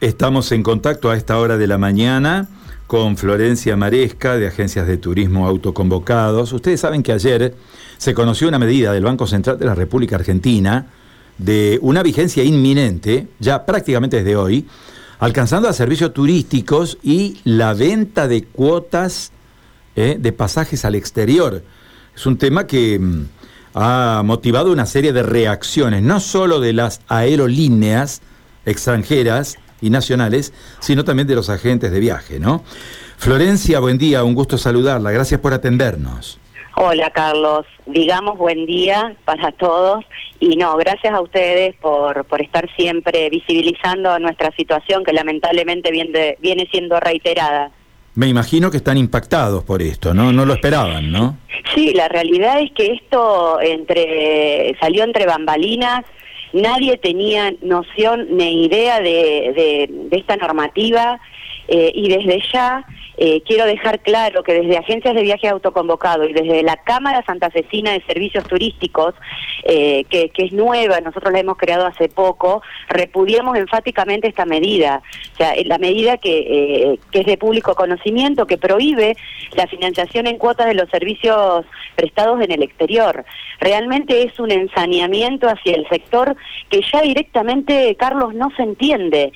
Estamos en contacto a esta hora de la mañana con Florencia Maresca de Agencias de Turismo Autoconvocados. Ustedes saben que ayer se conoció una medida del Banco Central de la República Argentina de una vigencia inminente, ya prácticamente desde hoy, alcanzando a servicios turísticos y la venta de cuotas eh, de pasajes al exterior. Es un tema que mm, ha motivado una serie de reacciones, no solo de las aerolíneas extranjeras, y nacionales, sino también de los agentes de viaje, ¿no? Florencia, buen día, un gusto saludarla, gracias por atendernos. Hola Carlos, digamos buen día para todos y no, gracias a ustedes por, por estar siempre visibilizando nuestra situación que lamentablemente viene, viene siendo reiterada. Me imagino que están impactados por esto, ¿no? No lo esperaban, ¿no? Sí, la realidad es que esto entre salió entre bambalinas, nadie tenía noción ni idea de, de, esta normativa eh, y desde ya eh, quiero dejar claro que desde agencias de viaje autoconvocado y desde la Cámara Santafesina de Servicios Turísticos, eh, que, es nueva, nosotros la hemos creado hace poco, repudiamos enfáticamente esta medida. O sea, la medida que, que es de público conocimiento, que prohíbe la financiación en cuotas de los servicios prestados en el exterior. Realmente es un ensaneamiento hacia el sector que ya directamente, Carlos, no se entiende.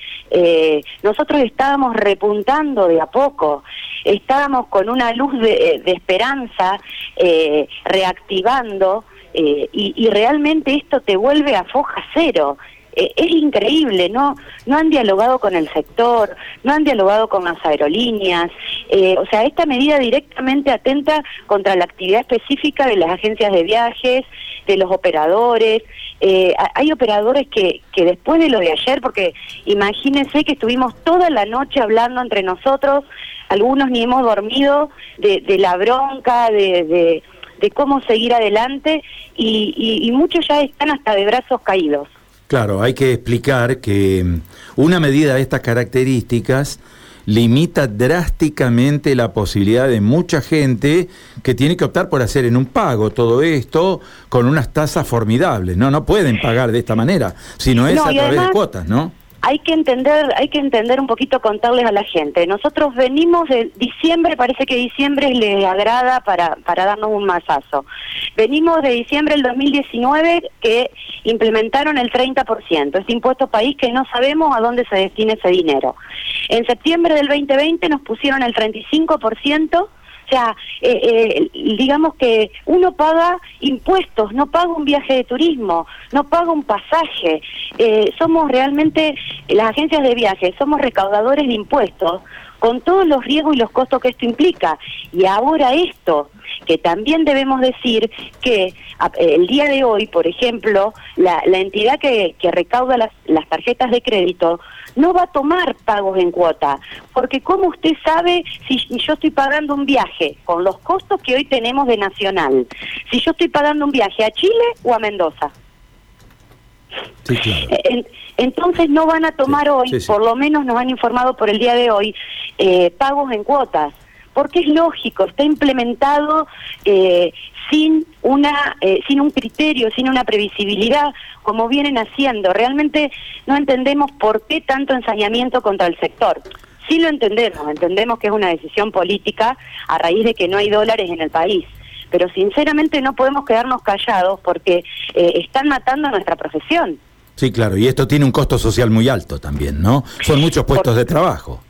nosotros estábamos repuntando de a poco estábamos con una luz de, eh, esperanza eh, reactivando eh, y, realmente esto te vuelve a foja cero. es increíble, ¿no? No han dialogado con el sector, no han dialogado con las aerolíneas. o sea, esta medida directamente atenta contra la actividad específica de las agencias de viajes, de los operadores. hay operadores que, que después de lo de ayer, porque imagínense que estuvimos toda la noche hablando entre nosotros, algunos ni hemos dormido de, la bronca, de, cómo seguir adelante y, muchos ya están hasta de brazos caídos. Claro, hay que explicar que mm, una medida de estas características limita drásticamente la posibilidad de mucha gente que tiene que optar por hacer en un pago todo esto con unas tasas formidables, ¿no? No pueden pagar de esta manera, sino es a través de cuotas, ¿no? Hay que entender, hay que entender un poquito, contarles a la gente. Nosotros venimos de diciembre, parece que diciembre les agrada para, para darnos un masazo. Venimos de diciembre del 2019 que implementaron el 30%, este impuesto país que no sabemos a dónde se destina ese dinero. En septiembre del 2020 nos pusieron el 35%, o sea, eh, eh, digamos que uno paga impuestos, no paga un viaje de turismo, no paga un pasaje. Eh, somos realmente, las agencias de viaje, somos recaudadores de impuestos con todos los riesgos y los costos que esto implica. Y ahora esto, que también debemos decir que el día de hoy, por ejemplo, la, entidad que, recauda las, las tarjetas de crédito no va a tomar pagos en cuota, porque como usted sabe, si yo estoy pagando un viaje con los costos que hoy tenemos de Nacional, si yo estoy pagando un viaje a Chile o a Mendoza. Eh, entonces no van a tomar hoy, por lo menos nos han informado por el día de hoy, eh, pagos en cuotas porque es lógico, está implementado eh, sin una eh, sin un criterio, sin una previsibilidad, como vienen haciendo. Realmente no entendemos por qué tanto ensañamiento contra el sector. Sí lo entendemos, entendemos que es una decisión política a raíz de que no hay dólares en el país. Pero sinceramente no podemos quedarnos callados porque eh, están matando a nuestra profesión. Sí, claro, y esto tiene un costo social muy alto también, ¿no? Son muchos puestos de trabajo.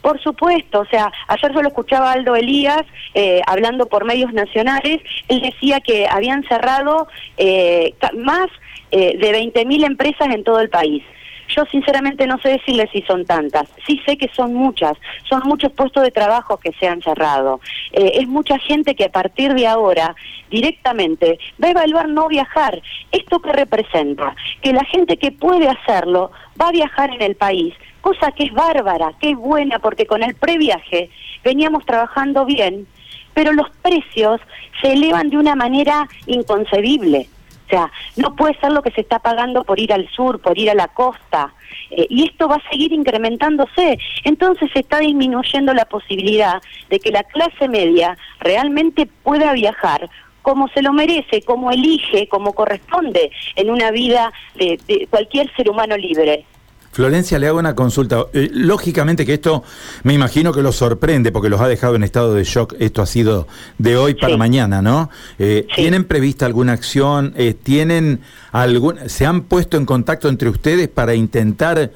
Por supuesto, o sea, ayer yo lo escuchaba Aldo Elías eh, hablando por medios nacionales, él decía que habían cerrado eh, más eh, de 20.000 empresas en todo el país. Yo sinceramente no sé decirle si son tantas, sí sé que son muchas, son muchos puestos de trabajo que se han cerrado. es mucha gente que a partir de ahora directamente va a evaluar no viajar. ¿Esto qué representa? Que la gente que puede hacerlo va a viajar en el país, cosa que es bárbara, que es buena, porque con el previaje veníamos trabajando bien, pero los precios se elevan de una manera inconcebible. O sea, no puede ser lo que se está pagando por ir al sur, por ir a la costa. Eh, y esto va a seguir incrementándose. Entonces se está disminuyendo la posibilidad de que la clase media realmente pueda viajar como se lo merece, como elige, como corresponde en una vida de cualquier ser humano libre. Florencia, le hago una consulta. Eh, lógicamente que esto me imagino que los sorprende porque los ha dejado en estado de shock. Esto ha sido de hoy para mañana, ¿no? Eh, ¿Tienen prevista alguna acción? Eh, ¿Tienen algún, ¿Se han puesto en contacto entre ustedes para intentar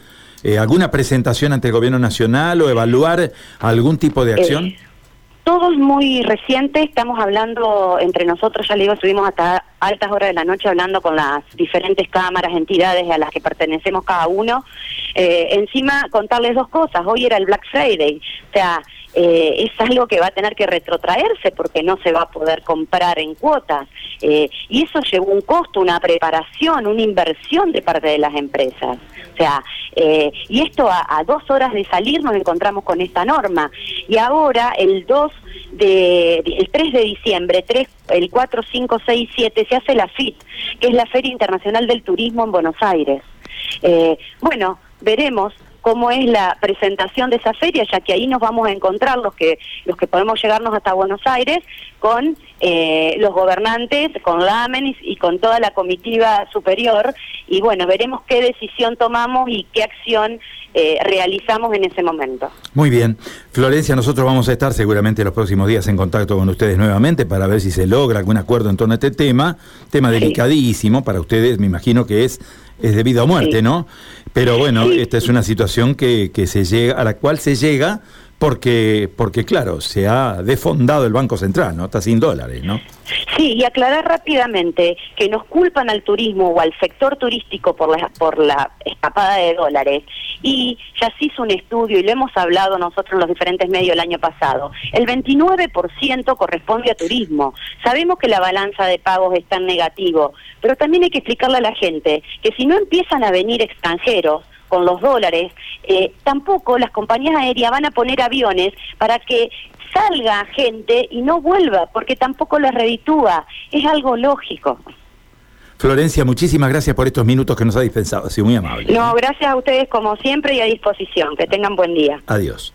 alguna presentación ante el gobierno nacional o evaluar algún tipo de acción? Todo es muy reciente, estamos hablando entre nosotros, ya le digo, estuvimos hasta altas horas de la noche hablando con las diferentes cámaras, entidades a las que pertenecemos cada uno. Eh, encima, contarles dos cosas, hoy era el Black Friday, o sea, eh, es algo que va a tener que retrotraerse porque no se va a poder comprar en cuotas. Eh, y eso llevó un costo, una preparación, una inversión de parte de las empresas. O sea, eh, y esto a, dos horas de salir nos encontramos con esta norma. Y ahora, el 2 de, el 3 de diciembre, 3, el 4, 5, 6, 7, se hace la FIT, que es la Feria Internacional del Turismo en Buenos Aires. bueno, veremos cómo es la presentación de esa feria, ya que ahí nos vamos a encontrar los que los que podemos llegarnos hasta Buenos Aires con eh, los gobernantes, con la y con toda la comitiva superior y bueno, veremos qué decisión tomamos y qué acción eh, realizamos en ese momento. Muy bien. Florencia, nosotros vamos a estar seguramente los próximos días en contacto con ustedes nuevamente para ver si se logra algún acuerdo en torno a este tema, tema delicadísimo para ustedes, me imagino que es es debido a muerte, ¿no? Pero bueno, esta es una situación que, que se llega, a la cual se llega porque, porque claro, se ha defondado el Banco Central, ¿no? Está sin dólares, ¿no? Sí, y aclarar rápidamente que nos culpan al turismo o al sector turístico por la, por la escapada de dólares. Y ya se hizo un estudio y lo hemos hablado nosotros en los diferentes medios el año pasado. El 29% corresponde a turismo. Sabemos que la balanza de pagos está en negativo, pero también hay que explicarle a la gente que si no empiezan a venir extranjeros, con los dólares, eh, tampoco las compañías aéreas van a poner aviones para que salga gente y no vuelva, porque tampoco les reditúa. Es algo lógico. Florencia, muchísimas gracias por estos minutos que nos ha dispensado. Ha sido muy amable. No, gracias a ustedes como siempre y a disposición. Que tengan buen día. Adiós.